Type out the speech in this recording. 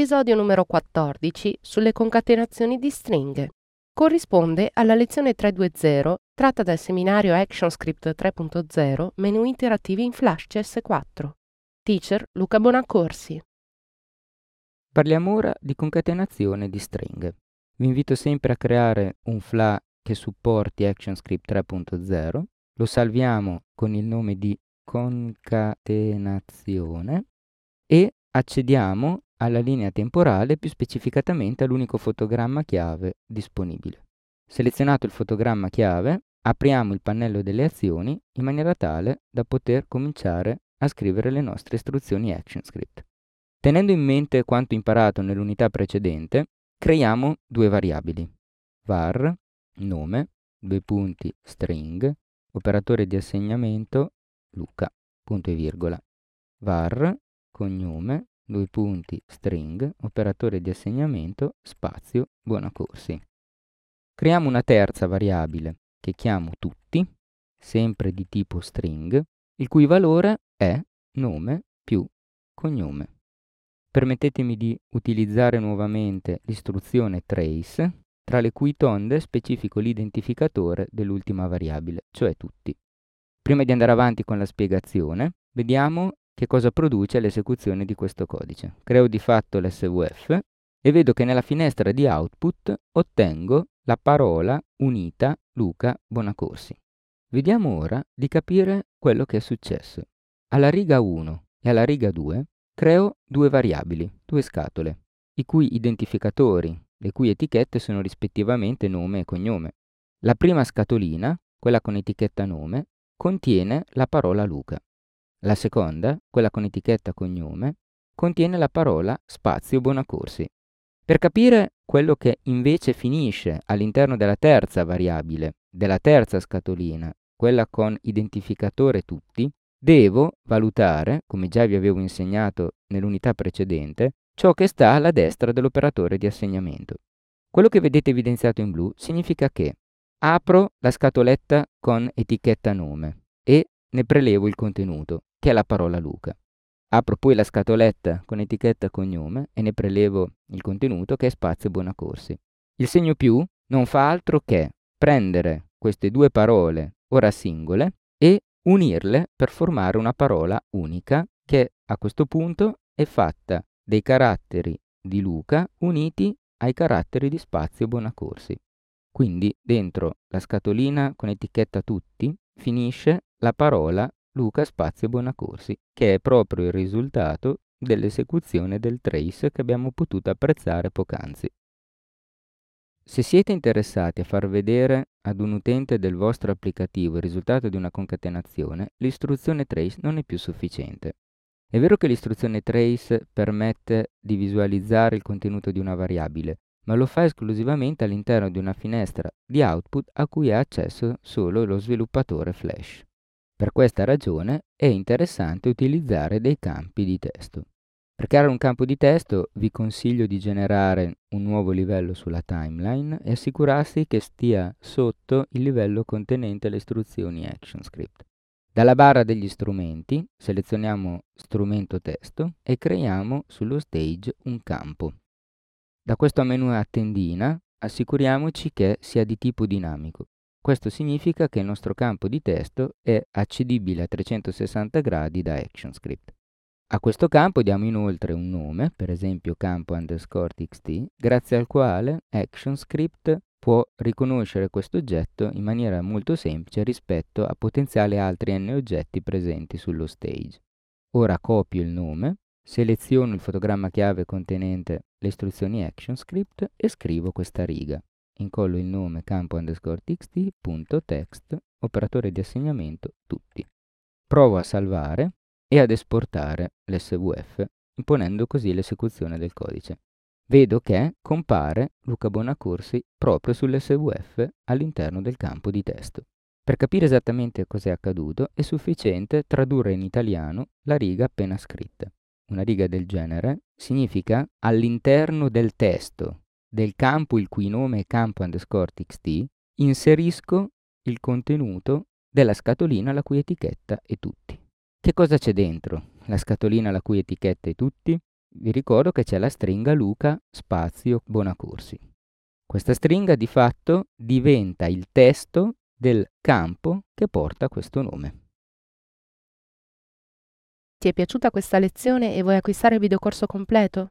Episodio numero 14 sulle concatenazioni di stringhe. Corrisponde alla lezione 320 tratta dal seminario ActionScript 3.0 menu interattivi in Flash CS4. Teacher Luca Bonaccorsi. Parliamo ora di concatenazione di stringhe. Vi invito sempre a creare un FLA che supporti ActionScript 3.0. Lo salviamo con il nome di concatenazione e accediamo alla linea temporale, più specificatamente all'unico fotogramma chiave disponibile. Selezionato il fotogramma chiave, apriamo il pannello delle azioni in maniera tale da poter cominciare a scrivere le nostre istruzioni ActionScript. Tenendo in mente quanto imparato nell'unità precedente, creiamo due variabili, var, nome, due punti, string, operatore di assegnamento, Luca, punto e virgola, var, cognome, due punti, string, operatore di assegnamento, spazio, buonacorsi. Creiamo una terza variabile che chiamo tutti, sempre di tipo string, il cui valore è nome più cognome. Permettetemi di utilizzare nuovamente l'istruzione trace, tra le cui tonde specifico l'identificatore dell'ultima variabile, cioè tutti. Prima di andare avanti con la spiegazione, vediamo che cosa produce l'esecuzione di questo codice. Creo di fatto l'SVF e vedo che nella finestra di output ottengo la parola unita Luca Bonacorsi. Vediamo ora di capire quello che è successo. Alla riga 1 e alla riga 2 creo due variabili, due scatole, i cui identificatori, le cui etichette sono rispettivamente nome e cognome. La prima scatolina, quella con etichetta nome, contiene la parola Luca. La seconda, quella con etichetta cognome, contiene la parola spazio Bonacorsi. Per capire quello che invece finisce all'interno della terza variabile, della terza scatolina, quella con identificatore tutti, devo valutare, come già vi avevo insegnato nell'unità precedente, ciò che sta alla destra dell'operatore di assegnamento. Quello che vedete evidenziato in blu significa che apro la scatoletta con etichetta nome e ne prelevo il contenuto che è la parola Luca. Apro poi la scatoletta con etichetta cognome e ne prelevo il contenuto che è spazio Buonacorsi. Il segno più non fa altro che prendere queste due parole ora singole e unirle per formare una parola unica che a questo punto è fatta dei caratteri di Luca uniti ai caratteri di spazio Buonacorsi. Quindi dentro la scatolina con etichetta tutti finisce la parola Luca Spazio Buonacorsi, che è proprio il risultato dell'esecuzione del trace che abbiamo potuto apprezzare poc'anzi. Se siete interessati a far vedere ad un utente del vostro applicativo il risultato di una concatenazione, l'istruzione trace non è più sufficiente. È vero che l'istruzione trace permette di visualizzare il contenuto di una variabile, ma lo fa esclusivamente all'interno di una finestra di output a cui ha accesso solo lo sviluppatore Flash. Per questa ragione è interessante utilizzare dei campi di testo. Per creare un campo di testo vi consiglio di generare un nuovo livello sulla timeline e assicurarsi che stia sotto il livello contenente le istruzioni ActionScript. Dalla barra degli strumenti selezioniamo strumento testo e creiamo sullo stage un campo. Da questo menu a tendina assicuriamoci che sia di tipo dinamico. Questo significa che il nostro campo di testo è accedibile a 360 gradi da ActionScript. A questo campo diamo inoltre un nome, per esempio campo underscore txt, grazie al quale ActionScript può riconoscere questo oggetto in maniera molto semplice rispetto a potenziali altri n oggetti presenti sullo stage. Ora copio il nome, seleziono il fotogramma chiave contenente le istruzioni ActionScript e scrivo questa riga incollo il nome campo underscore txt, punto text, operatore di assegnamento tutti. Provo a salvare e ad esportare l'SVF imponendo così l'esecuzione del codice. Vedo che compare Luca Bonacorsi proprio sull'SVF all'interno del campo di testo. Per capire esattamente cos'è accaduto è sufficiente tradurre in italiano la riga appena scritta. Una riga del genere significa all'interno del testo del campo il cui nome è campo underscore txt inserisco il contenuto della scatolina la cui etichetta è tutti. Che cosa c'è dentro la scatolina la cui etichetta è tutti? Vi ricordo che c'è la stringa Luca spazio Bonacorsi. Questa stringa di fatto diventa il testo del campo che porta questo nome. Ti è piaciuta questa lezione e vuoi acquistare il videocorso completo?